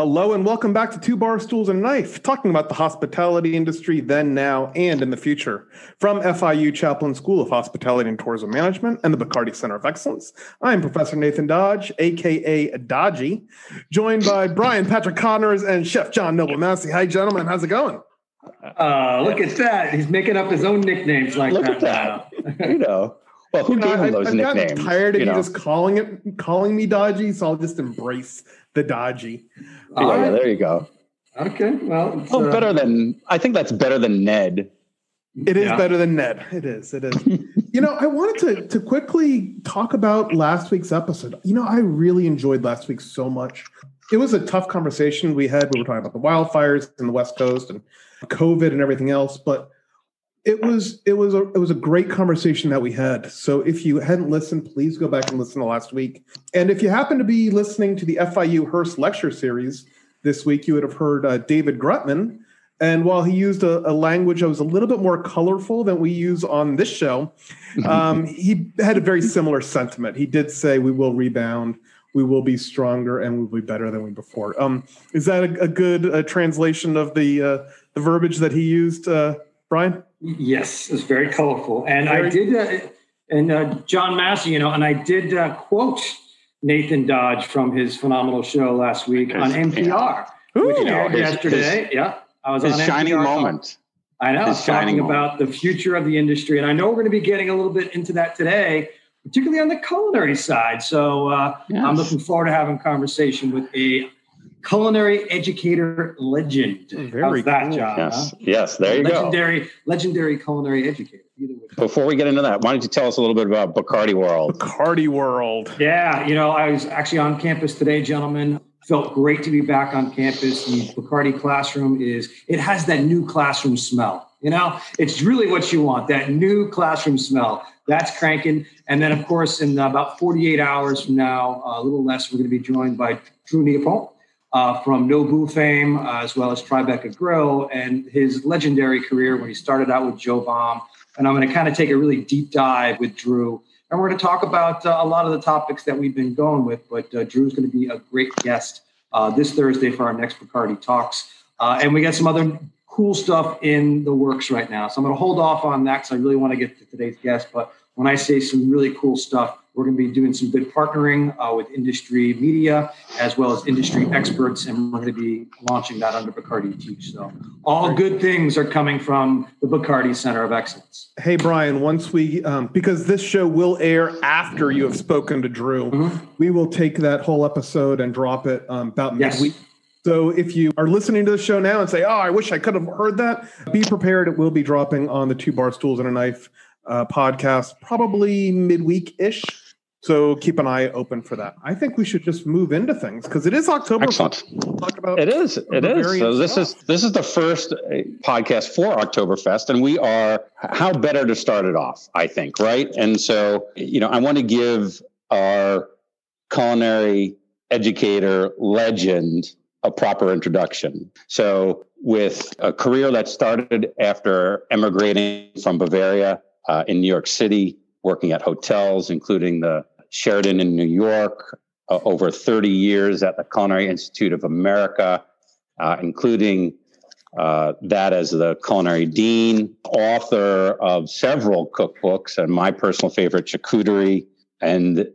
Hello and welcome back to Two Bar Stools and a Knife, talking about the hospitality industry then, now, and in the future. From FIU Chaplin School of Hospitality and Tourism Management and the Bacardi Center of Excellence, I am Professor Nathan Dodge, aka Dodgy, joined by Brian Patrick Connors and Chef John Noble Massey. Hi, gentlemen, how's it going? Uh, look at that. He's making up his own nicknames like Look that. at that. you know. Well, who You know, gave him those I've gotten nicknames? tired of you you know? just calling it, calling me Dodgy, so I'll just embrace the Dodgy. Yeah, All yeah, there you go. Okay. Well, it's, Oh, uh, better than I think that's better than Ned. It is Yeah. better than Ned. It is. It is. you know, I wanted to to quickly talk about last week's episode. You know, I really enjoyed last week so much. It was a tough conversation we had. We were talking about the wildfires in the West Coast and COVID and everything else, but it was it was a it was a great conversation that we had. So if you hadn't listened, please go back and listen to last week. And if you happen to be listening to the FIU Hearst lecture series this week, you would have heard uh, David Grutman. And while he used a, a language that was a little bit more colorful than we use on this show, um, he had a very similar sentiment. He did say, "We will rebound, we will be stronger, and we will be better than we before." Um, is that a, a good uh, translation of the uh, the verbiage that he used, uh, Brian? Yes, it's very colorful. And I did, uh, and uh, John Massey, you know, and I did uh, quote Nathan Dodge from his phenomenal show last week on NPR, Ooh. which You know, aired his- yesterday. yeah. I was His on shining NPR talk- moment. I know, His shining talking about the future of the industry. And I know we're going to be getting a little bit into that today, particularly on the culinary side. So uh, I'm looking forward to having a conversation with a culinary educator legend. Very How's that, cool. John? Yes, huh? yes. There you go. legendary, legendary culinary educator. Before we get into that, why don't you tell us a little bit about Bacardi World? Bacardi World. Yeah, you know, I was actually on campus today, gentlemen. Felt great to be back on campus. The Bacardi classroom is, it has that new classroom smell. You know, it's really what you want that new classroom smell. That's cranking. And then, of course, in about 48 hours from now, uh, a little less, we're going to be joined by Drew Nieporent uh, from Nobu fame, uh, as well as Tribeca Grill and his legendary career when he started out with Joe Baum. And I'm going to kind of take a really deep dive with Drew and we're going to talk about uh, a lot of the topics that we've been going with. But uh, Drew's going to be a great guest uh, this Thursday for our next Bacardi Talks. And we got some other cool stuff in the works right now. So I'm going to hold off on that because I really want to get to today's guest. But when I say some really cool stuff, we're going to be doing some good partnering uh, with industry media as well as industry experts, and we're going to be launching that under Bacardi Teach. So all good things are coming from the Bacardi Center of Excellence. Hey Brian, once we um, because this show will air after you have spoken to Drew, Mhm. we will take that whole episode and drop it um, about Yes. midweek. So if you are listening to the show now and say, "Oh, I wish I could have heard that," be prepared. It will be dropping on the Two Bar Stools and a Knife uh, podcast, probably midweek ish. So keep an eye open for that. I think we should just move into things because it is October. Excellent. We'll talk about It is. It is. So this is this is the first uh, podcast for Oktoberfest, and we are how better to start it off, I think, right? And so, you know, I want to give our culinary educator legend a proper introduction. So, with a career that started after emigrating from Bavaria uh, in New York City, working at hotels, including the Sheraton in New York, uh, over 30 years at the Culinary Institute of America, uh, including uh, that as the culinary dean, author of several cookbooks, and my personal favorite, charcuterie, and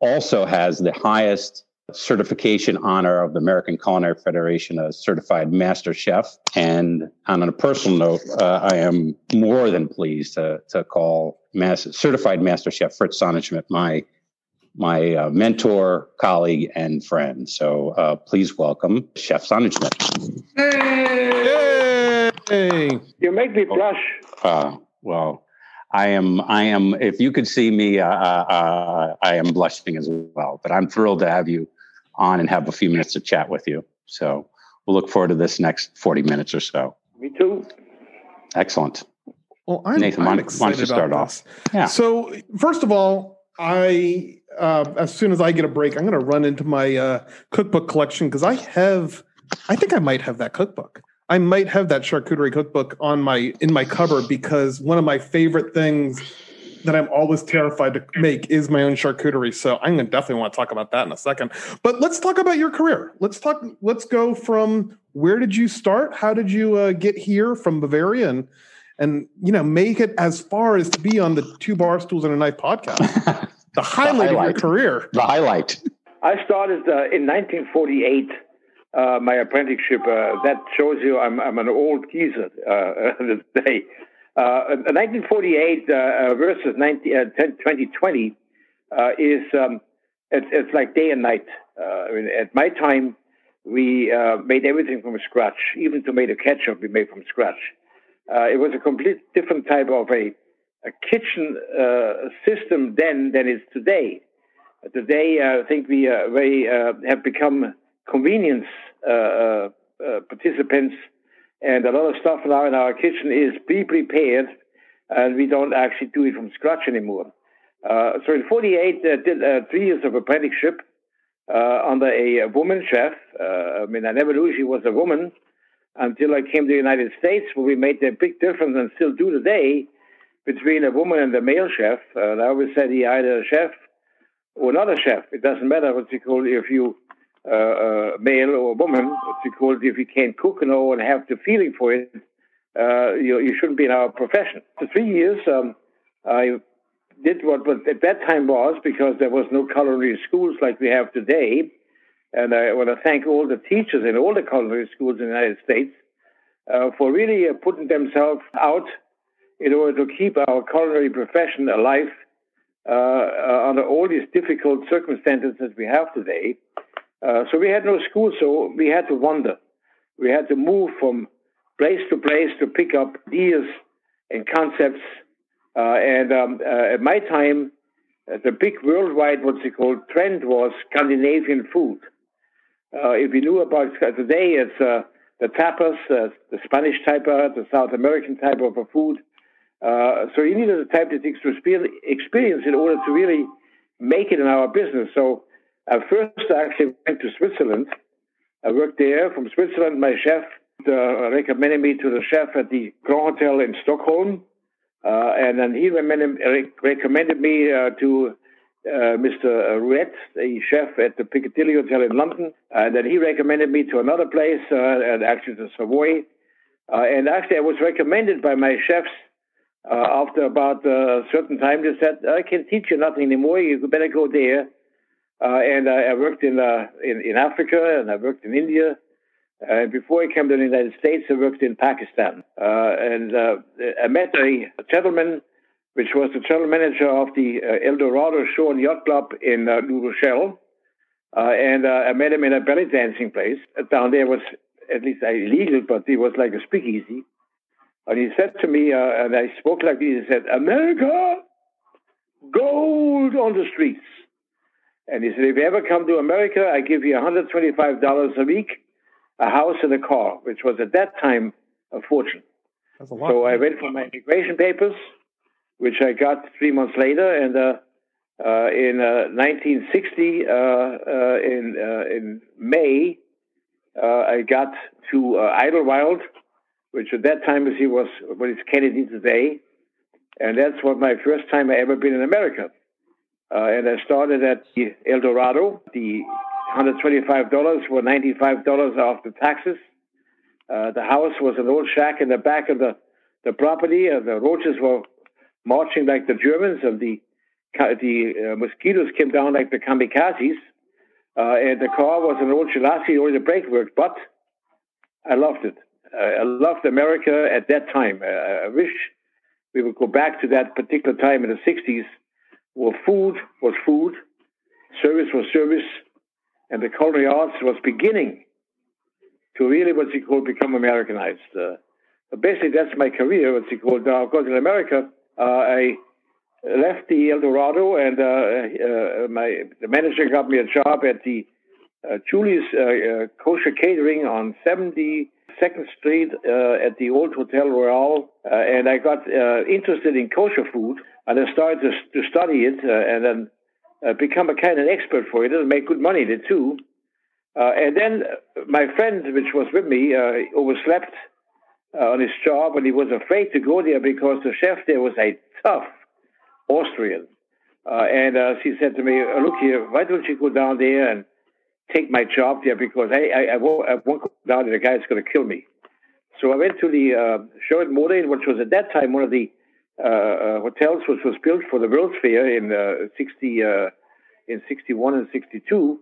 also has the highest certification honor of the American Culinary Federation as certified master chef. And on a personal note, uh, I am more than pleased to, to call master, certified master chef Fritz Sonnenschmidt my my uh, mentor, colleague, and friend. So uh, please welcome Chef Sonnenschmidt. Yay! You make me blush. Uh, well, I am. I am. If you could see me, uh, uh, I am blushing as well. But I'm thrilled to have you on and have a few minutes to chat with you. So we'll look forward to this next 40 minutes or so. Me too. Excellent. Well, I'm, Nathan, why I'm don't- why don't you start off? Yeah. So, first of all, I uh, as soon as I get a break, I'm going to run into my uh, cookbook collection because I have, I think I might have that cookbook. I might have that charcuterie cookbook on my in my cupboard because one of my favorite things that I'm always terrified to make is my own charcuterie. So I'm gonna definitely want to talk about that in a second. But let's talk about your career. Let's talk. Let's go from where did you start? How did you uh, get here from Bavaria and and you know make it as far as to be on the two bar stools and a knife podcast? The highlight, the highlight. of your career. The highlight. I started uh, in 1948 uh, my apprenticeship. Uh, that shows you I'm, I'm an old geezer uh, today. Uh, Uh, 1948 uh, uh, versus 19, uh, 2020 is um, it's, it's like day and night. I mean, at my time, we made everything from scratch. Even tomato ketchup we made from scratch. it was a complete different type of a, a kitchen system then than it's today. Today, I think we very have become convenience uh, uh, uh, participants, and a lot of stuff now in our kitchen is pre-prepared, and we don't actually do it from scratch anymore. Uh, so in 48, I did uh, three years of apprenticeship under a, woman chef. I mean, I never knew she was a woman until I came to the United States, where we made a big difference and still do today between a woman and a male chef. Uh, I always said he either a chef or not a chef. It doesn't matter what you call it. if you uh, uh, male or woman, because if you can't cook and all and have the feeling for it, uh, you, you shouldn't be in our profession. For three years, um, I did what, what at that time was because there was no culinary schools like we have today. And I want to thank all the teachers in all the culinary schools in the United States uh, for really uh, putting themselves out in order to keep our culinary profession alive uh, under all these difficult circumstances that we have today. Uh, so we had no school, so we had to wander. We had to move from place to place to pick up ideas and concepts. Uh, and um, uh, at my time, uh, the big worldwide, what's it called, trend was Scandinavian food. Uh, if you knew about today, it's the tapas, the Spanish type, the South American type of a food. so you needed a type of experience in order to really make it in our business. So I first I actually went to Switzerland. I worked there. From Switzerland, my chef uh, recommended me to the chef at the Grand Hotel in Stockholm. Uh, and then he recommended me uh, to uh, Mr. Rouet, the chef at the Piccadilly Hotel in London. And then he recommended me to another place, uh, and actually the Savoy. Uh, and actually, I was recommended by my chefs after about a certain time. They said, I can teach you nothing anymore. You better go there uh, and I, I worked in, uh, in, in Africa and I worked in India. And before I came to the United States, I worked in Pakistan. Uh, and uh, I met a gentleman, which was the general manager of the uh, El Dorado Shore and Yacht Club in uh, New Rochelle. and I met him in a belly dancing place. Down there was at least illegal, but it was like a speakeasy. And he said to me, and I spoke like this, he said, America, gold on the streets. And he said, if you ever come to America, I give you $125 a week, a house and a car, which was at that time a fortune. A so I went for my immigration papers, which I got three months later. And uh, uh, in uh, 1960, uh, uh, in, uh, in May, I got to Idlewild, which at that time was, was what is Kennedy today. And that's what my first time I ever been in America. Uh, and I started at the El Dorado. The $125 were $95 after taxes. Uh, the house was an old shack in the back of the, the property. and the roaches were marching like the Germans, and the the uh, mosquitoes came down like the kamikazes. Uh, and the car was an old Jalasi, only the brake worked, but I loved it. I loved America at that time. I wish we would go back to that particular time in the 60s well, food was food, service was service, and the culinary arts was beginning to really what you call become Americanized. Uh, basically, that's my career, what you call now. Of course, in America, uh, I left the El Dorado, and uh, uh my the manager got me a job at the uh, Julie's uh, Kosher Catering on 72nd Street at the old Hotel Royal, and I got interested in kosher food and I started to, to study it uh, and then uh, become a kind of expert for it and make good money there too. Uh, and then my friend, which was with me, overslept on his job, and he was afraid to go there because the chef there was a tough Austrian. Uh, and uh, she said to me, "Look here, why don't you go down there and take my job there? Because I, I, I, won't, I won't go down there. The guy's going to kill me." So I went to the uh, Sheraton Moraine, which was at that time one of the uh, uh, hotels which was built for the World's Fair in uh, 60, uh, in 61 and 62.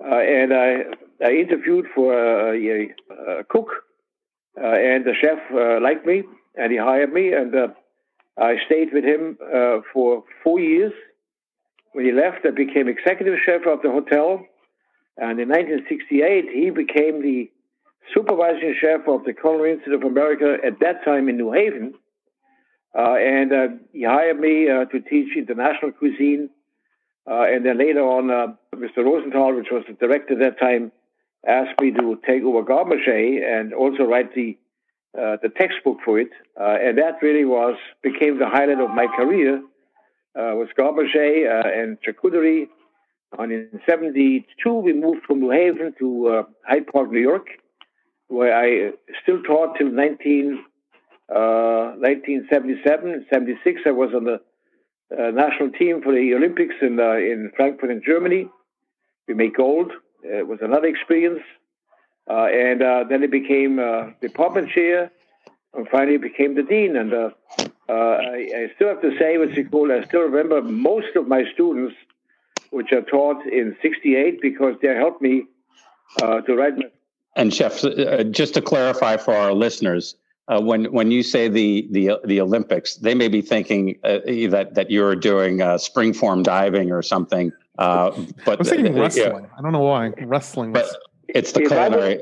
Uh, and I, I interviewed for a, a, cook, and the chef liked me, and he hired me, and I stayed with him for four years. When he left, I became executive chef of the hotel, and in 1968, he became the supervising chef of the Culinary Institute of America at that time in New Haven. Uh, and uh, he hired me uh, to teach international cuisine. Uh, and then later on, uh, Mr. Rosenthal, which was the director at that time, asked me to take over Garde Manger and also write the uh, the textbook for it. and that really was became the highlight of my career. was Garde Manger and charcuterie. And in '72, we moved from New Haven to Hyde Park, New York where I still taught till 19, uh, 1977. 76, I was on the uh, national team for the Olympics in, uh, in Frankfurt in Germany. We made gold. It was another experience. Uh, and uh, then it became uh, department chair, and finally became the dean. And I, I, still have to say, what's it called? I still remember most of my students, which I taught in '68, because they helped me to write my and chef, uh, just to clarify for our listeners, uh, when when you say the the the Olympics, they may be thinking uh, that that you're doing uh, spring form diving or something. Uh, but I'm thinking wrestling. Yeah. I don't know why wrestling. But it's the culinary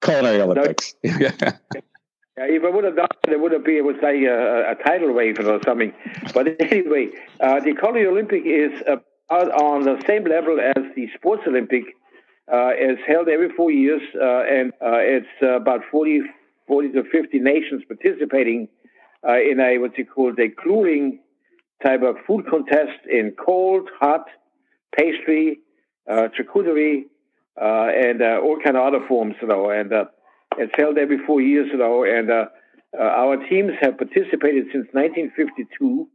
culinary Olympics. yeah. If I would have done it, it would have been, it was like a, a tidal wave or something. But anyway, uh, the Culinary Olympic is on the same level as the Sports Olympic uh, is held every four years, uh, and uh, it's about 40, 40 to 50 nations participating in a what you call a type of food contest in cold, hot, pastry, charcuterie, and all kind of other forms, you know. And it's held every four years, you know. And our teams have participated since 1952.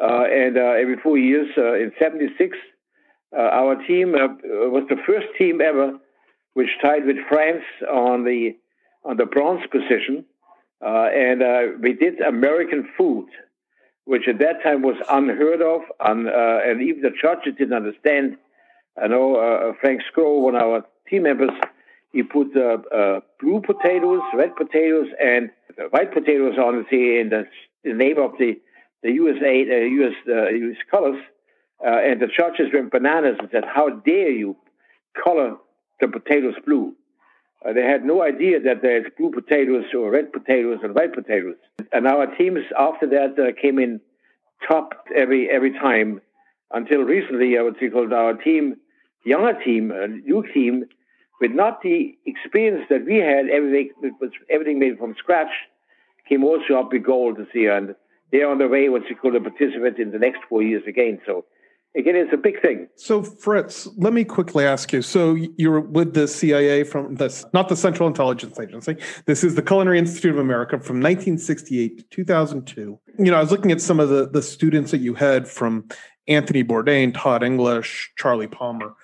Uh, and uh, every four years, uh, in 76, uh, our team uh, was the first team ever which tied with France on the on the bronze position, uh, and we did American food, which at that time was unheard of, and, and even the judges didn't understand. I know Frank Scrow, one of our team members, he put uh, uh, blue potatoes, red potatoes, and white potatoes on the in the, the name of the the USA uh, US uh US colors, uh, and the judges went bananas and said, How dare you color the potatoes blue? Uh, they had no idea that there's blue potatoes or red potatoes and white potatoes. And our teams after that uh, came in top every every time until recently. I would say called our team, younger team, a new team, with not the experience that we had. Everything was everything made from scratch. Came also up with gold this year, and they're on the way. What you call a participant in the next four years again. So again, it's a big thing. So, Fritz, let me quickly ask you. So, you're with the CIA from this, not the Central Intelligence Agency. This is the Culinary Institute of America from 1968 to 2002. You know, I was looking at some of the the students that you had from Anthony Bourdain, Todd English, Charlie Palmer.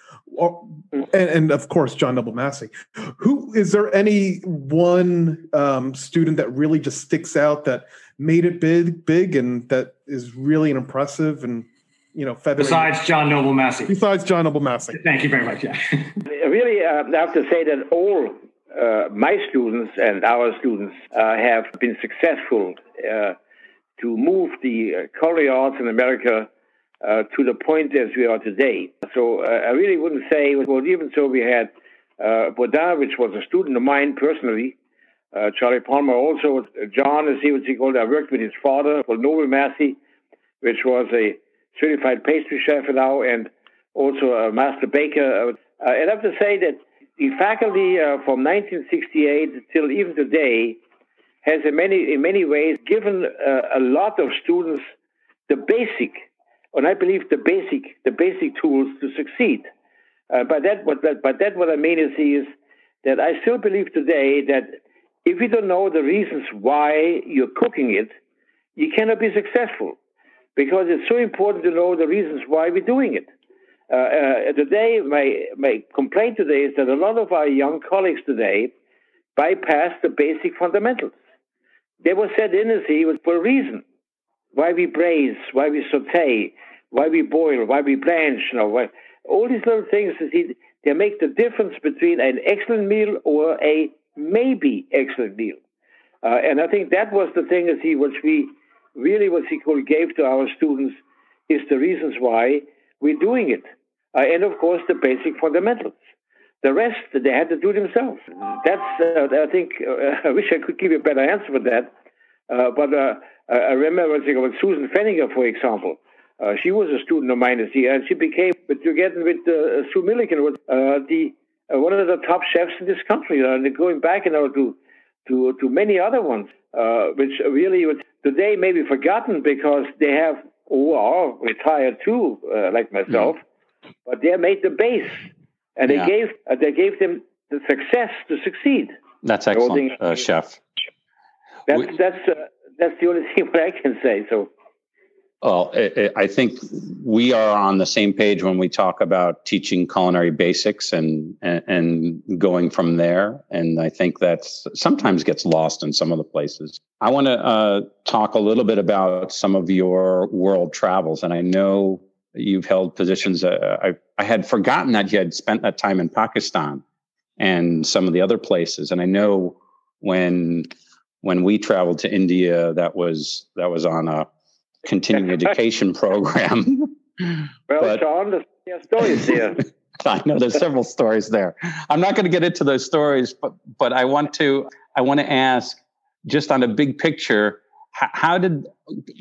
And, and, of course John Noble Massey. Who is there any one um, student that really just sticks out that made it big, big, and that is really an impressive and you know, feathering. Besides John Noble Massey. Besides John Noble Massey. Thank you very much. Yeah. really, uh, I have to say that all uh, my students and our students uh, have been successful uh, to move the uh, culinary arts in America uh, to the point as we are today. So I really wouldn't say, well, even so, we had uh, Bourdain, which was a student of mine personally. Charlie Palmer also, John, as he was called, I worked with his father, called Noble Massey, which was a certified pastry chef now and also a master baker. Uh, and I have to say that the faculty uh, from 1968 till even today has in many in many ways given uh, a lot of students the basic, and I believe the basic the basic tools to succeed. Uh, by that, what by that what I mean is, is that I still believe today that if you don't know the reasons why you're cooking it, you cannot be successful because it's so important to know the reasons why we're doing it. Uh, uh, today, my, my complaint today is that a lot of our young colleagues today bypass the basic fundamentals. They were set in as he was for a reason. Why we braise, why we saute, why we boil, why we blanch, you know, why, all these little things see, they make the difference between an excellent meal or a maybe excellent meal. Uh, and I think that was the thing as he, which we really, what he gave to our students is the reasons why we're doing it. Uh, and of course, the basic fundamentals. The rest, they had to do themselves. That's, uh, I think, uh, I wish I could give you a better answer for that. Uh, but uh, I remember with Susan Feniger, for example. Uh, she was a student of mine and she became, together with Sue Milliken, was the one of the top chefs in this country. and going back, you know, to to to many other ones, which really today may be forgotten because they have who are retired too, like myself. Mm. But they made the base and they gave uh, they gave them the success to succeed. That's excellent, uh, chef. That's we, that's uh, that's the only thing what I can say. So. Well, I think we are on the same page when we talk about teaching culinary basics and, and, going from there. And I think that sometimes gets lost in some of the places. I want to uh, talk a little bit about some of your world travels, and I know you've held positions. Uh, I, I had forgotten that you had spent that time in Pakistan and some of the other places. And I know when when we traveled to India, that was that was on a continuing education program. well, but, Sean, there's stories here. I know there's several stories there. I'm not going to get into those stories, but but I want to I want to ask just on a big picture how did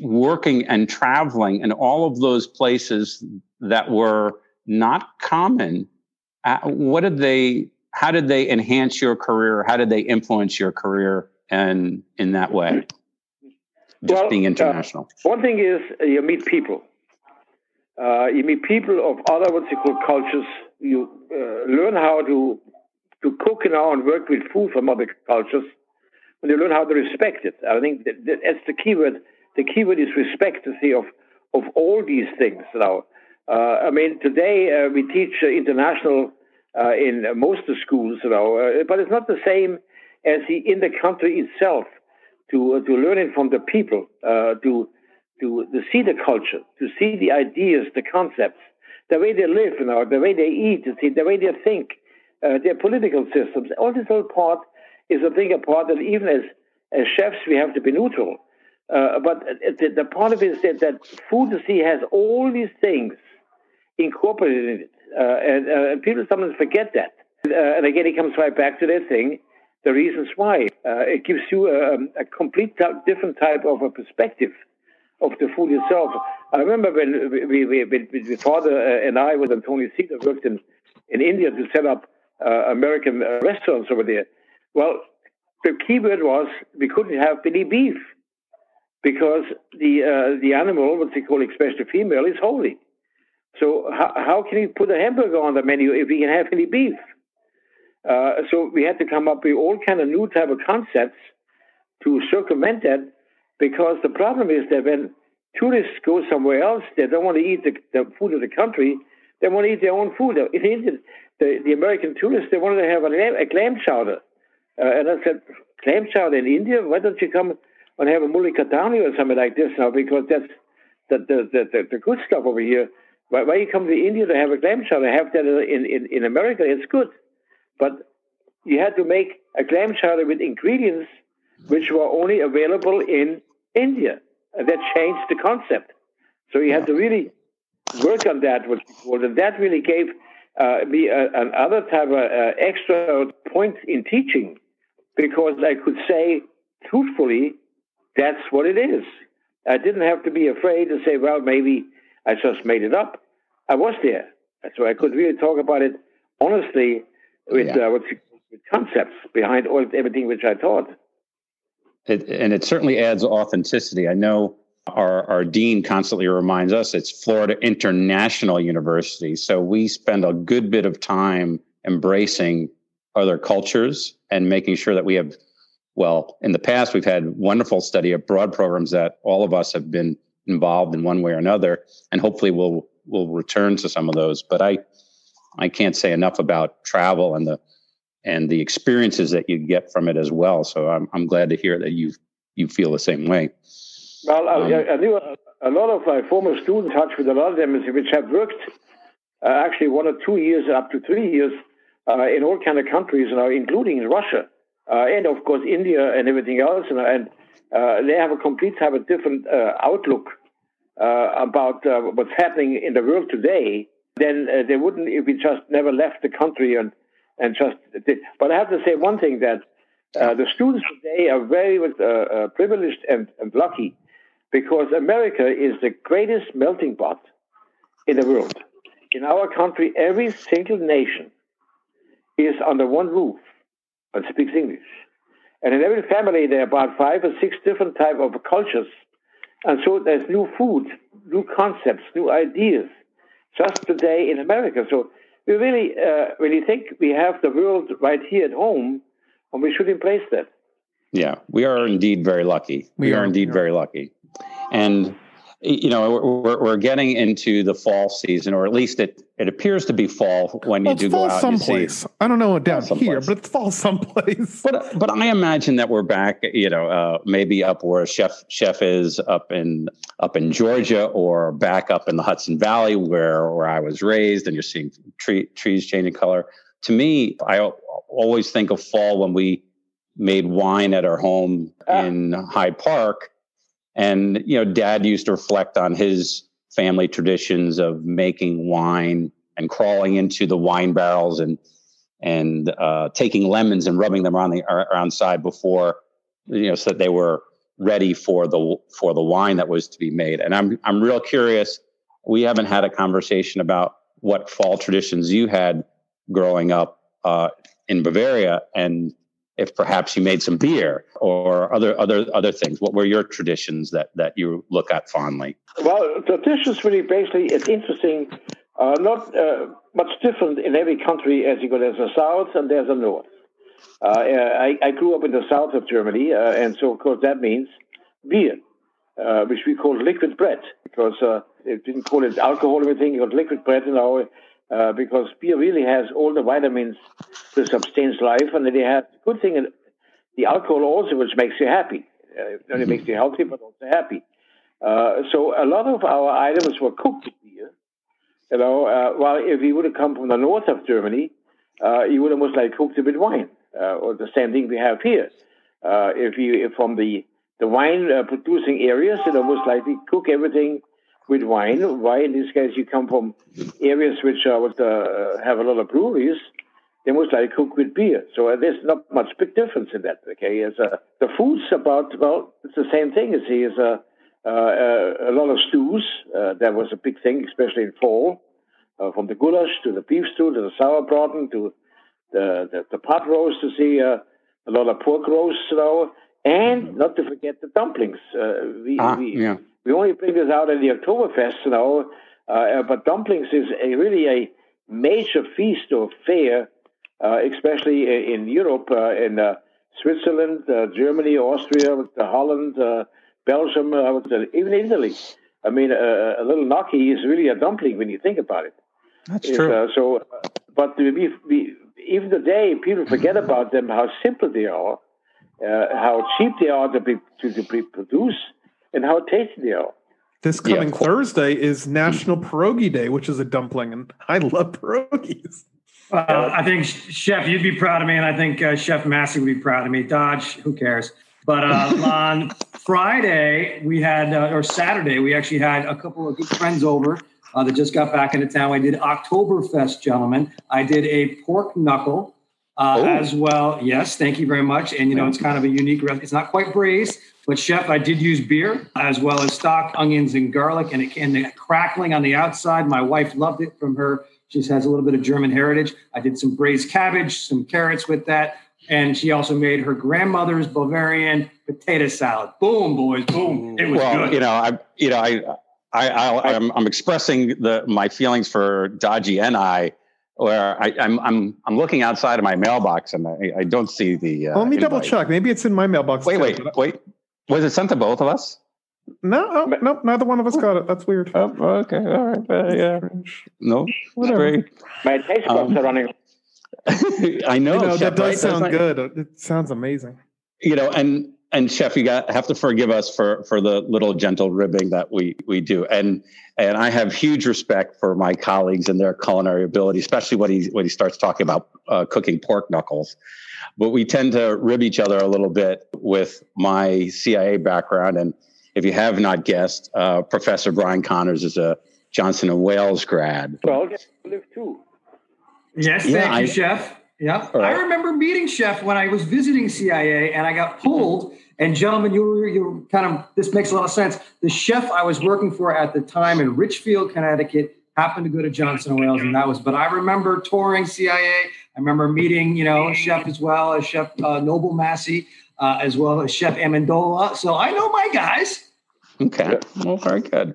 working and traveling and all of those places that were not common uh, what did they how did they enhance your career how did they influence your career and in that way just well, being uh, international uh, one thing is uh, you meet people uh, you meet people of other what you call cultures you uh, learn how to to cook now and work with food from other cultures when you learn how to respect it. I think that, that's the key word. The key word is respect you see, of, of all these things now. Uh, I mean, today uh, we teach uh, international uh, in most of the schools, you know, uh, but it's not the same as the, in the country itself to uh, to learn it from the people, to to to see the culture, to see the ideas, the concepts, the way they live, you know, the way they eat, to see the way they think, their political systems. All this all part is a bigger part that even as, as chefs, we have to be neutral. Uh, but the, the, part of it is that, that food to see has all these things incorporated in it. Uh, and, uh, and, people sometimes forget that. Uh, and again, it comes right back to that thing the reasons why. Uh, it gives you a, a complete t- different type of a perspective of the food itself. I remember when we, we, we, we father uh, and I with Tony Cedar worked in, in India to set up American restaurants over there. Well, the key word was we couldn't have any beef because the uh, the animal, what they call especially female, is holy. So how, how can you put a hamburger on the menu if we can have any beef? Uh, so we had to come up with all kind of new type of concepts to circumvent that because the problem is that when tourists go somewhere else, they don't want to eat the, the food of the country. They want to eat their own food. In India, the, the American tourists, they wanted to have a lamb, a clam chowder. Uh, and I said, clam chowder in India? Why don't you come and have a mulligatawny or something like this now? Because that's the, the, the, the, the good stuff over here. Why, why you come to India to have a clam chowder? Have that in, in, in America, it's good. But you had to make a clam chowder with ingredients which were only available in India. And that changed the concept. So you had to really work on that, what you and that really gave uh, me a, another type of uh, extra point in teaching because I could say truthfully, that's what it is. I didn't have to be afraid to say, well, maybe I just made it up. I was there. So I could really talk about it honestly with, yeah. uh, with, with concepts behind all, everything which I taught. It, and it certainly adds authenticity. I know our, our dean constantly reminds us it's Florida International University. So we spend a good bit of time embracing other cultures and making sure that we have, well, in the past, we've had wonderful study abroad programs that all of us have been involved in one way or another. And hopefully we'll, we'll return to some of those. But I, I can't say enough about travel and the, and the experiences that you get from it as well. So I'm, I'm glad to hear that you, you feel the same way. Well, um, I, I, knew a, lot of my former students, touch with a lot of them, which have worked uh, actually one or two years, up to three years, uh, in all kind of countries, know, including Russia uh, and of course India and everything else, know, and uh, they have a complete have a different uh, outlook uh, about what's happening in the world today. Then uh, they wouldn't if we just never left the country and and just did. But I have to say one thing that uh, the students today are very uh, privileged and, and lucky because America is the greatest melting pot in the world. In our country, every single nation is under one roof and speaks English. And in every family, there are about five or six different type of cultures. And so there's new food, new concepts, new ideas just today in America. So we really, uh, really think we have the world right here at home, and we should embrace that. Yeah, we are indeed very lucky. We, we are, are, indeed very lucky. And you know we're, we're getting into the fall season or at least it it appears to be fall when you well, do go out someplace. I don't know down here but it's fall someplace. But but i imagine that we're back you know uh, maybe up where chef chef is up in up in georgia or back up in the hudson valley where where i was raised and you're seeing tree, trees changing color. To me i always think of fall when we made wine at our home ah. in hyde park and, you know, dad used to reflect on his family traditions of making wine and crawling into the wine barrels and, and uh, taking lemons and rubbing them around the around side before, you know, so that they were ready for the for the wine that was to be made. And I'm I'm real curious. We haven't had a conversation about what fall traditions you had growing up uh, in Bavaria, and if perhaps you made some beer or other other other things. What were your traditions that that you look at fondly? Well traditions really basically it's interesting uh, not uh, much different in every country as you go there's a south and there's a north. Uh, I, I, grew up in the south of germany uh, and so of course that means beer uh, which we call liquid bread because uh, it didn't call it alcohol or anything it was liquid bread you know uh, because beer really has all the vitamins to sustain life, and then it has the good thing, the alcohol also, which makes you happy. Uh, it only mm-hmm. makes you healthy, but also happy. Uh, so a lot of our items were cooked with beer. You know, uh, while if you would have come from the north of Germany, uh, you would have most likely cooked it with wine, or the same thing we have here. if you if from the the wine producing areas, you know, most likely cook everything with wine. Why, in this case, you come from areas which are, would, uh, have a lot of breweries, they most likely cook with beer. So uh, there's not much big difference in that. Okay, as uh, the food's about well, it's the same thing. as see, is uh, a lot of stews. Uh, that was a big thing, especially in fall, uh, from the goulash to the beef stew to the sauerbraten to the the, the pot roast. To see uh, a lot of pork roast, you know, and not to forget the dumplings. Uh, we, ah, we, yeah we only bring this out at the Oktoberfest, you know, uh, but dumplings is a really a major feast or fair, uh, especially in Europe, uh, in uh, Switzerland, uh, Germany, Austria, Holland, uh, Belgium, even Italy. I mean, a little gnocchi is really a dumpling when you think about it. That's true. so, but we, we, even today, people forget about them, how simple they are, how cheap they are to be to, to be produced and how tasty they are. This coming yeah, Thursday is National Pierogi Day, which is a dumpling, and I love pierogies. Uh, I think Chef, you'd be proud of me, and I think uh, Chef Massey would be proud of me. Dodge, who cares? But uh, on Friday, we had, uh, or Saturday, we actually had a couple of good friends over uh, that just got back into town. I did Oktoberfest, gentlemen. I did a pork knuckle uh, oh. as well. Yes, thank you very much. And you know, it's kind of a unique. It's not quite braised, but chef, I did use beer as well as stock onions and garlic, and it and the crackling on the outside. My wife loved it from her. She has a little bit of German heritage. I did some braised cabbage, some carrots with that. and she also made her grandmother's Bavarian potato salad. Boom, boys, boom! It was well, good. you know, I, you know, I, I, I I'm, I'm expressing the my feelings for Dodgy and I, where I, I'm, I'm, I'm looking outside of my mailbox and I, I don't see the. Uh, Let me double check. Maybe it's in my mailbox. Wait, too, wait, wait. Was it sent to both of us? No, oh, But- no, neither one of us got it. That's weird. Oh, okay, all right, uh, yeah. No, Whatever. great. My taste buds Um, are running. I know, You know, Chef, that does right? sound Doesn't good. It sounds amazing. you know and and chef you got have to forgive us for for the little gentle ribbing that we we do and and i have huge respect for my colleagues and their culinary ability especially when he when he starts talking about uh, cooking pork knuckles but we tend to rib each other a little bit with my cia background and if you have not guessed uh, professor brian connors is a johnson and wales grad Well, I live too. Yes, Yeah, thank you, I- Chef. Yeah, All right. I remember meeting Chef when I was visiting CIA, and I got pulled. And gentlemen, you were you kind of this makes a lot of sense. The chef I was working for at the time in Ridgefield, Connecticut, happened to go to Johnson and Wales, and that was. But I remember touring CIA. I remember meeting, you know, Chef as well as Chef uh, Noble Massey, uh, as well as Chef Amendola. So I know my guys. okay well very good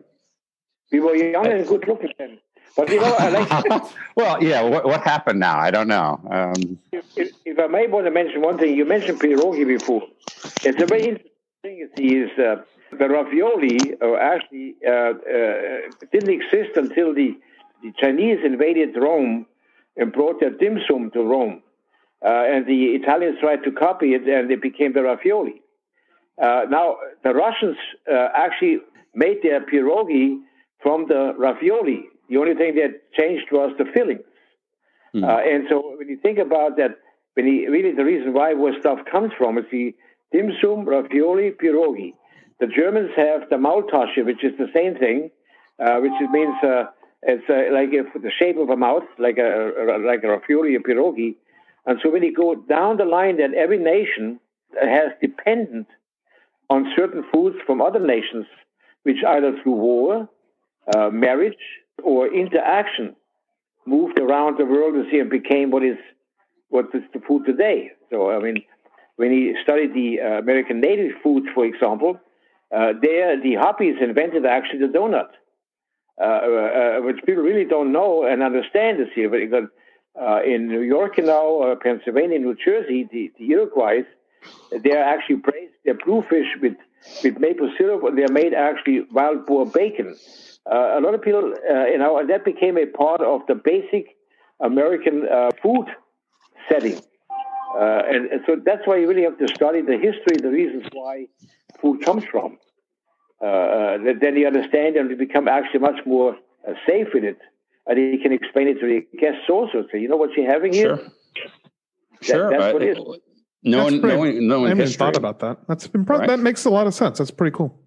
We were young and good looking then. But you know, I like well yeah what, what happened now i don't know um, if, if- if I may want to mention one thing, you mentioned pierogi before. It's a very interesting thing. Is uh, the ravioli uh, actually uh, uh, didn't exist until the, the Chinese invaded Rome and brought their dim sum to Rome, uh, and the Italians tried to copy it, and it became the ravioli. Uh, now, the Russians uh, actually made their pierogi from the ravioli. The only thing that changed was the filling. Mhm. Uh, and so when you think about that, when you, really the reason why where stuff comes from is the dim sum, ravioli, pierogi. The Germans have the Maultasche, which is the same thing, uh, which it means uh, it's uh, like if the shape of a mouth, like a, like a ravioli, a pierogi. And so when you go down the line, that every nation has dependent on certain foods from other nations, which either through war, uh, marriage, or interaction moved around the world and became what is what is the food today. So I mean, when he studied the uh, American native foods, for example, uh, there the Hopis invented actually the donut, uh, uh, which people really don't know and understand this here. But because, uh, in New York and now uh, Pennsylvania, New Jersey, the, the Iroquois, they are actually braised their bluefish with with maple syrup. and They're made actually wild boar bacon. Uh, a lot of people, uh, you know, and that became a part of the basic American uh, food setting. Uh, and, and so that's why you really have to study the history, the reasons why food comes from. Uh, uh, then you understand and you become actually much more uh, safe with it. And you can explain it to the guests also. So you know what you're having here? Sure. Sure. that's I- what it is. knowing, That's pretty- knowing, I haven't history. thought about that. That's impre- Right. that makes a lot of sense. That's pretty cool.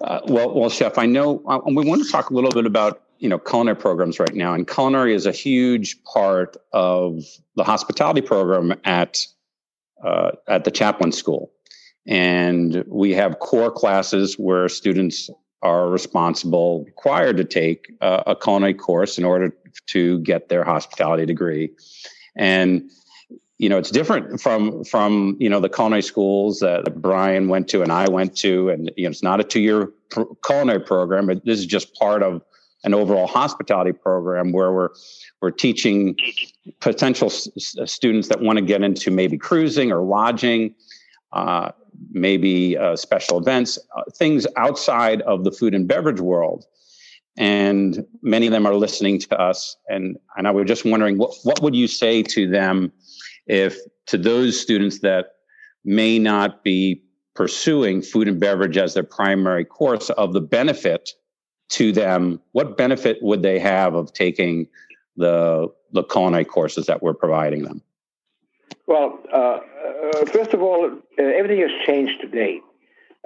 Uh, well, well, chef, I know uh, we want to talk a little bit about you know culinary programs right now, and culinary is a huge part of the hospitality program at uh, at the Chaplin School, and we have core classes where students are responsible, required to take uh, a culinary course in order to get their hospitality degree, and you know it's different from from you know the culinary schools that Brian went to and I went to, and you know it's not a two year pr- culinary program, but this is just part of an overall hospitality program where we're we're teaching potential s- students that want to get into maybe cruising or lodging, uh, maybe uh, special events, uh, things outside of the food and beverage world. And many of them are listening to us, and and I was just wondering what what would you say to them if to those students that may not be pursuing food and beverage as their primary course of the benefit to them what benefit would they have of taking the the culinary courses that we're providing them Well, uh, uh, first of all, uh, everything has changed today.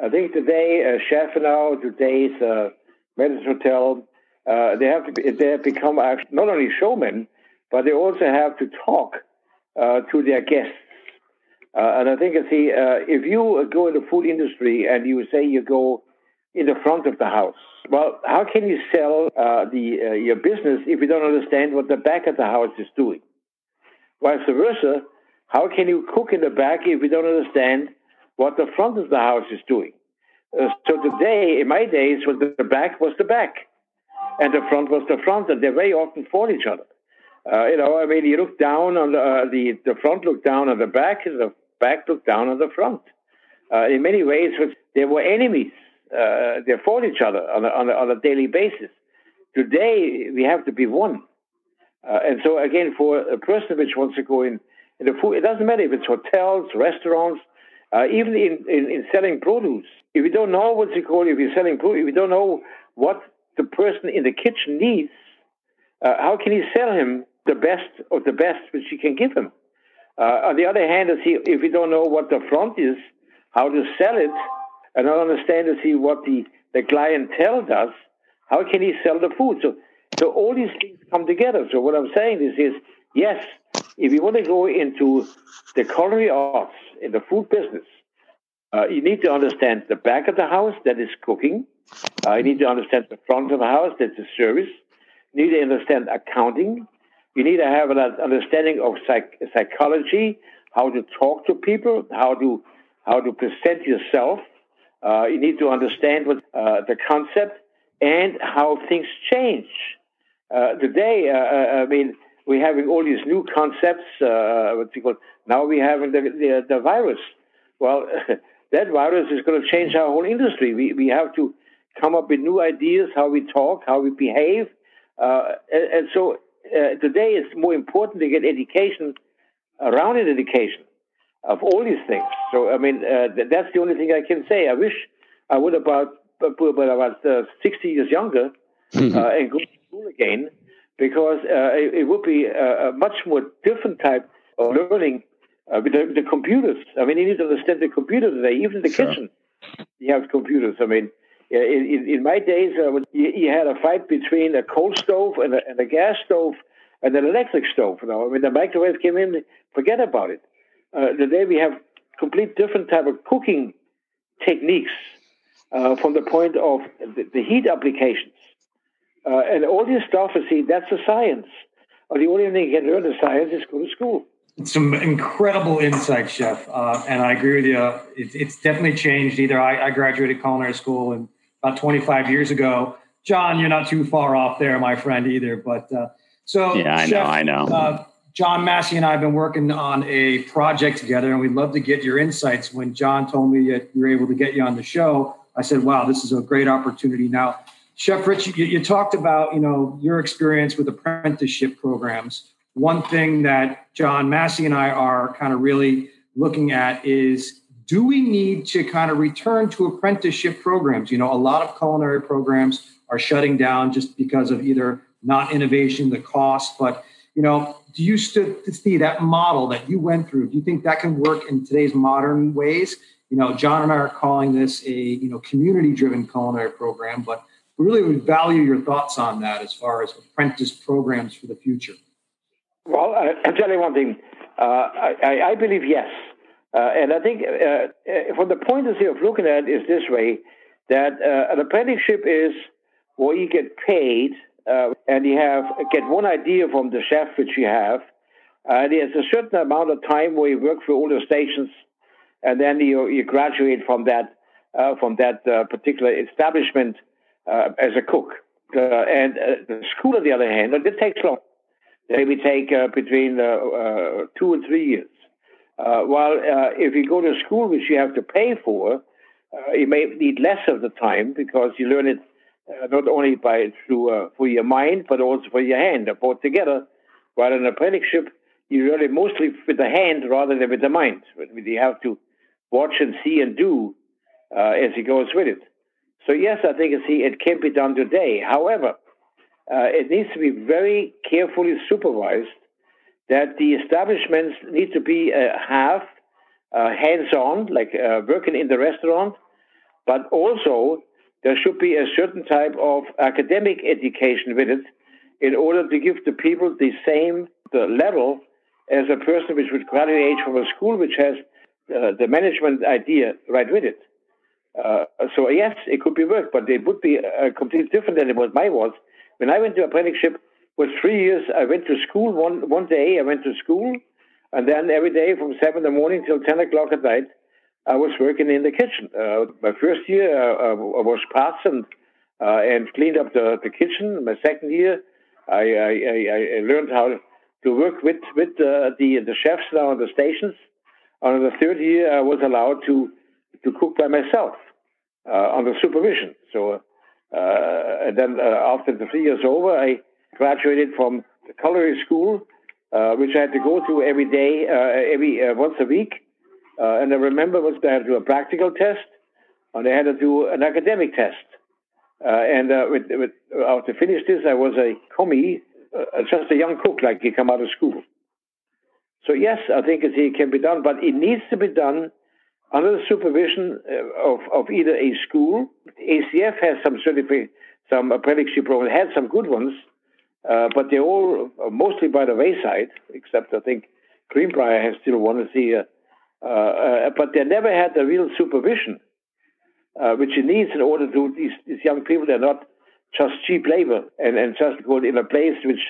I think today, uh, Chef now, today's uh, maître d'hôtel, uh, they have to be, they have become not only showmen, but they also have to talk uh, to their guests. Uh, and I think, you see, uh, if you go in the food industry and you say you go in the front of the house, well, how can you sell uh, the uh, your business if you don't understand what the back of the house is doing? Vice versa, How can you cook in the back if you don't understand what the front of the house is doing? Uh, so today, in my days, was the back was the back, and the front was the front, and they very often fought each other. Uh, you know, I mean, you look down on the, uh, the the front, look down on the back, and the back looked down on the front. Uh, in many ways, they were enemies. Uh, they fought each other on a, on a, on a daily basis. Today, we have to be one. Uh, and so, again, for a person which wants to go in, in the food, it doesn't matter if it's hotels, restaurants, uh, even in, in, in, selling produce. If you don't know what's it called, if you're selling produce, if you don't know what the person in the kitchen needs, uh, how can you sell him the best of the best which you can give him? Uh, on the other hand, if you don't know what the front is, how to sell it, and not understand to see what the, the clientele does, how can he sell the food? So, so all these things come together. So what I'm saying is, is yes, if you want to go into the culinary arts in the food business, uh, you need to understand the back of the house that is cooking. Uh, you need to understand the front of the house that's the service. You need to understand accounting. You need to have an understanding of psych- psychology, how to talk to people, how to how to present yourself. Uh, you need to understand what uh, the concept and how things change. Uh, today, uh, uh, I mean, we're having all these new concepts. Uh, what's it called? Now we have the, the, the virus. Well, that virus is going to change our whole industry. We, we have to come up with new ideas, how we talk, how we behave. And, and, so today it's more important to get education around an education of all these things. So, I mean, uh, that's the only thing I can say. I wish I would about, about uh, 60 years younger mm-hmm. uh, and go to school again because uh, it, it, would be a, a, much more different type of learning uh, with the, the, computers. I mean, you need to understand the computer today, even in the sure. kitchen. You have computers. I mean, in, in my days, uh, you, had a fight between a coal stove and a, and a gas stove and an electric stove. You know? Mean, the microwave came in, forget about it. Uh, today we have complete different type of cooking techniques uh, from the point of the, the heat applications. Uh, and all this stuff, you see, that's a science. Or the only thing you can learn the science is go to school. Some incredible insight, Chef. Uh, and I agree with you. It, it's definitely changed. Either I, I graduated culinary school and about 25 years ago. John, you're not too far off there, my friend, either. But uh, so, yeah, I Chef, know, I know. Uh, John Massey and I have been working on a project together, and we'd love to get your insights. When John told me that we were able to get you on the show, I said, "Wow, this is a great opportunity." Now, Chef Rich, you, you talked about you know your experience with apprenticeship programs. One thing that John Massey and I are kind of really looking at is do we need to kind of return to apprenticeship programs? You know, a lot of culinary programs are shutting down just because of either not innovation, the cost, but you know, do you see that model that you went through? Do you think that can work in today's modern ways? You know, John and I are calling this a you know community-driven culinary program, but we really would value your thoughts on that as far as apprentice programs for the future. Well, I'll tell you one thing. Uh, I, I, believe yes, uh, and I think uh, uh, from the point of view of looking at it is this way: that uh, an apprenticeship is where you get paid uh, and you have get one idea from the chef which you have. Uh, there's a certain amount of time where you work for all the stations, and then you you graduate from that from that particular establishment as a cook. And the school, on the other hand, it takes long. Maybe take between two and three years. While if you go to school, which you have to pay for, you may need less of the time because you learn it uh, not only by through uh, for your mind but also for your hand, both together. While in apprenticeship, you really mostly with the hand rather than with the mind. You have to watch and see and do uh, as he goes with it. So yes, I think see it can be done today. However, uh, it needs to be very carefully supervised. That the establishments need to be uh, half uh, hands-on, like working in the restaurant, but also there should be a certain type of academic education with it in order to give the people the same the level as a person which would graduate from a school which has uh, the management idea right with it. Uh, so yes, it could be work, but it would be uh, completely different than what mine was. When I went to apprenticeship, was three years. I went to school one one day. I went to school. And then every day from 7 in the morning till 10 o'clock at night, I was working in the kitchen. Uh, my first year, uh, I was parts and, uh, and cleaned up the, the kitchen. My second year, I, I, I learned how to work with, with uh, the, the chefs now on the stations. On the third year, I was allowed to, to cook by myself uh, under supervision. So, and then after the three years over, I graduated from the culinary school, which I had to go to every day, every once a week. and I remember was I had to do a practical test, and I had to do an academic test. Uh, and uh, with, with, after finish this, I was a commis, uh, just a young cook, like you come out of school. So yes, I think it can be done, but it needs to be done under the supervision uh, of, of either a school. ACF has some certificate, some apprenticeship programs, had some good ones, uh, but they're all mostly by the wayside, except I think Greenbrier has still one to see. Uh, but they never had the real supervision uh, which it needs in order to these, these young people. They're not just cheap labor and, and just go in a place which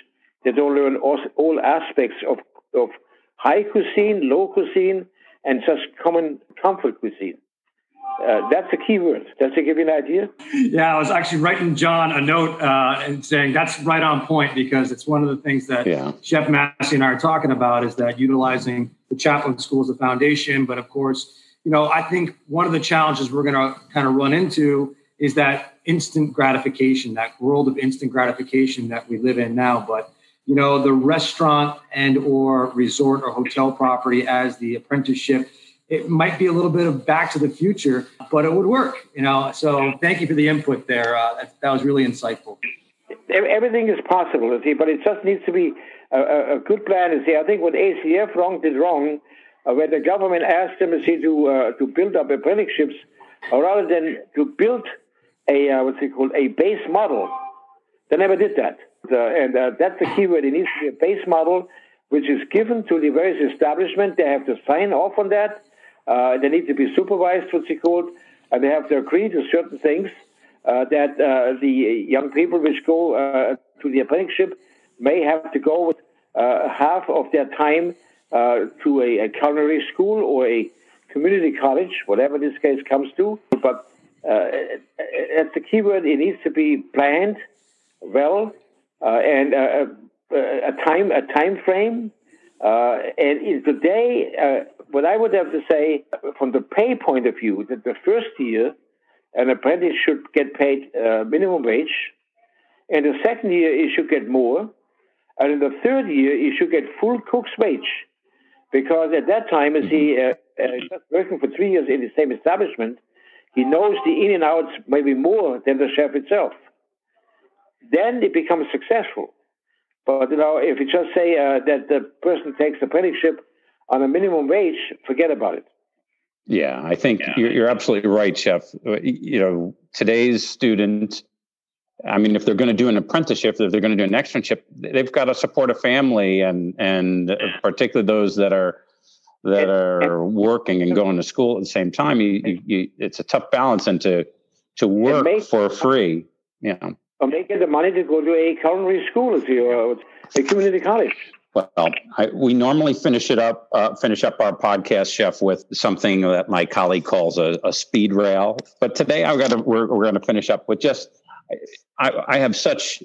they don't learn all, all aspects of, of high cuisine, low cuisine, and just common comfort cuisine. Uh, that's a key word. Does it give you an idea? Yeah, I was actually writing John a note uh, and saying that's right on point because it's one of the things that yeah. Chef Massey and I are talking about is that utilizing the Chaplin School as a foundation, but of course, you know, I think one of the challenges we're going to kind of run into is that instant gratification, that world of instant gratification that we live in now. But you know, the restaurant and or resort or hotel property as the apprenticeship, it might be a little bit of back to the future, but it would work. You know, so thank you for the input there. Uh, that, that was really insightful. Everything is possible, see, but it just needs to be a, a good plan. See, I think what ACF wrong did wrong uh, where the government asked them to uh, to build up apprenticeships, uh, rather than to build a uh, what's it called a base model. They never did that, and uh, that's the key word. It needs to be a base model, which is given to the various establishment. They have to sign off on that. Uh, they need to be supervised, what's it called, and they have to agree to certain things that the young people which go to the apprenticeship may have to go with half of their time uh, to a, a, culinary school or a community college, whatever this case comes to. But uh, that's the key word. It needs to be planned well uh, and uh, uh, a time a time frame. Uh, and today, what I would have to say from the pay point of view, that the first year an apprentice should get paid minimum wage, and the second year he should get more, and in the third year he should get full cook's wage because at that time, as he mm-hmm. uh, uh, just working for three years in the same establishment, he knows the in and outs maybe more than the chef itself. Then it becomes successful. But you know, if you just say uh, that the person takes the apprenticeship on a minimum wage, forget about it. Yeah, I think yeah. You're, you're absolutely right, Chef. Uh, you know, today's student I mean, if they're going to do an apprenticeship, if they're going to do an externship, they've got to support a family, and and uh, particularly those that are that are working and going to school at the same time. You, you, you, it's a tough balance, and to to work make, for free, you know. Or making the money to go to a culinary school, if you uh, a community college. Well, I, we normally finish it up, uh, finish up our podcast, chef, with something that my colleague calls a, a speed rail. But today, I've got to, we're, we're going to finish up with just I, I have such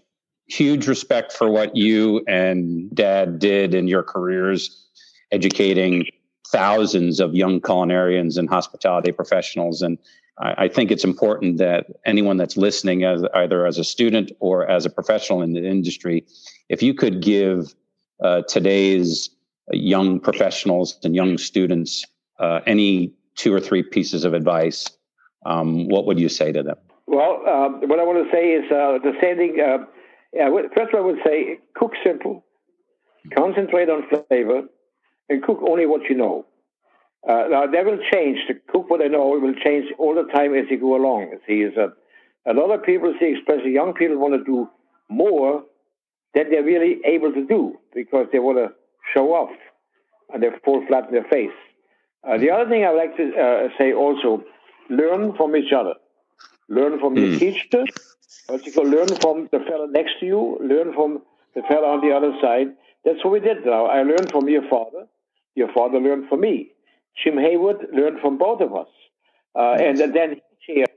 huge respect for what you and dad did in your careers educating thousands of young culinarians and hospitality professionals and I, I, think it's important that anyone that's listening as either as a student or as a professional in the industry if you could give uh, today's young professionals and young students uh, any two or three pieces of advice um, what would you say to them well, uh, what I want to say is uh, the thing. Uh, first, I would say cook simple, concentrate on flavor, and cook only what you know. Now, that will change. To cook what I know, it will change all the time as you go along. See, is a lot of people see, especially young people, want to do more than they're really able to do because they want to show off and they fall flat in their face. Uh, the other thing I would like to uh, say also, learn from each other. Learn from your mm. teacher, but you can learn from the fellow next to you, learn from the fellow on the other side. That's what we did now. I learned from your father. Your father learned from me. Jim Haywood learned from both of us. Uh, and then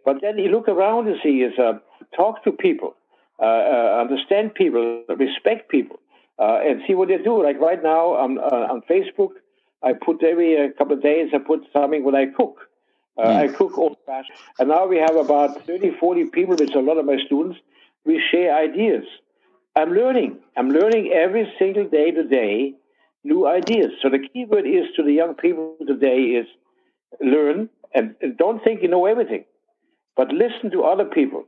but then you look around and see is uh, talk to people, uh, uh, understand people, respect people, uh, and see what they do. Like right now on, uh, on Facebook, I put every uh, couple of days, I put something when I cook. I cook old fashioned. And now we have about 30, 40 people, which a lot of my students. We share ideas. I'm learning. I'm learning every single day today new ideas. So the key word is to the young people today is learn and, and don't think you know everything, but listen to other people,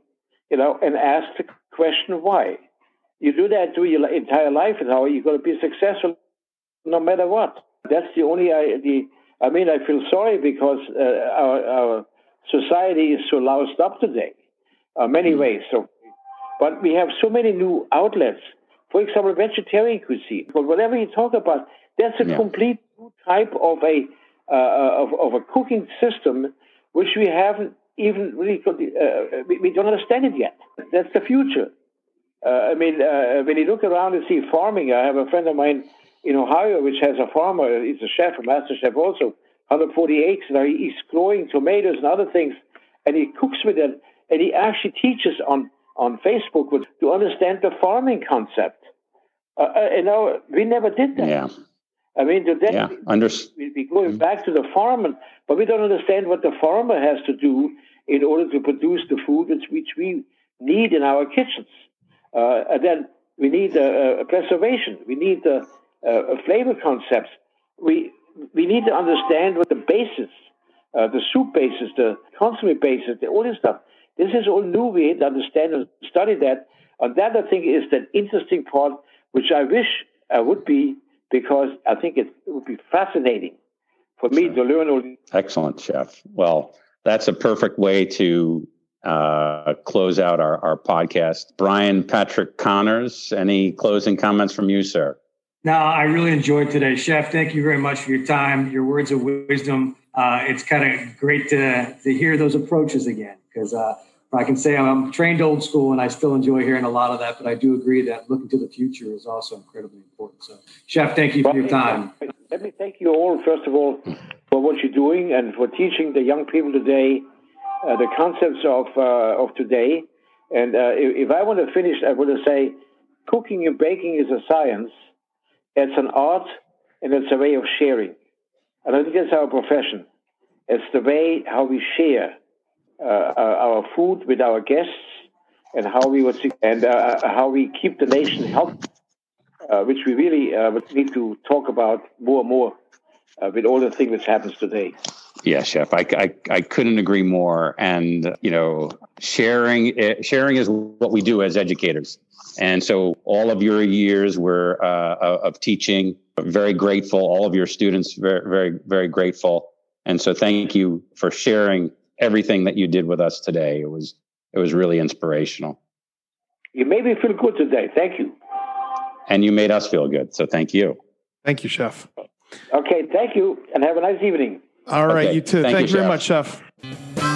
you know, and ask the question why. You do that through your entire life, and how are you're going to be successful no matter what. That's the only I, the. I mean, I feel sorry because uh, our, our society is so loused up today, uh, many mm. ways. So, but we have so many new outlets. For example, vegetarian cuisine. But whatever you talk about, that's a yeah. complete new type of a uh, of, of a cooking system which we haven't even really uh, we, we, don't understand it yet. That's the future. Uh, I mean, uh, when you look around and see farming, I have a friend of mine in Ohio, which has a farmer. He's a chef, a master chef, also 140 acres. Now he's growing tomatoes and other things, and he cooks with it. And he actually teaches on on Facebook to understand the farming concept. Uh, uh you know, we never did that. Yeah. I mean, today yeah, under- we'll be going back to the farmer, but we don't understand what the farmer has to do in order to produce the food which, which we need in our kitchens. Uh, and then we need a, a preservation. We need a, a, flavor concepts. We we need to understand what the basis, uh, the soup basis, the consomme basis, the, all this stuff. This is all new. We need to understand and study that. And that I think is the interesting part, which I wish I would be because I think it, would be fascinating for me to learn all. Excellent, chef. Well, that's a perfect way to uh, close out our, our podcast. Brian Patrick Connors, any closing comments from you, sir? No, I really enjoyed today, Chef. Thank you very much for your time, your words of wisdom. Uh, it's kind of great to to hear those approaches again because uh, I can say I'm trained old school and I still enjoy hearing a lot of that, but I do agree that looking to the future is also incredibly important. So, Chef, thank you for your time. Let me thank you all, first of all, for what you're doing and for teaching the young people today uh, the concepts of, uh, of today. And uh, if, I want to finish, I want to say cooking and baking is a science, it's an art, and it's a way of sharing. And I think that's our profession. It's the way how we share Uh, uh, our food with our guests and how we would and uh, uh, how we keep the nation healthy, which we really would need to talk about more and more with all the things that happens today. Yeah, chef, I, I, I couldn't agree more. And you know, sharing eh, sharing is what we do as educators. And so, all of your years were uh, of teaching, very grateful. All of your students, very, very, very grateful. And so, thank you for sharing everything that you did with us today. It was it was really inspirational. You made me feel good today. Thank you. And you made us feel good. So thank you. Thank you, Chef. Okay, thank you, and have a nice evening. All right, okay. you too. Thank, thank you, you very much, Chef.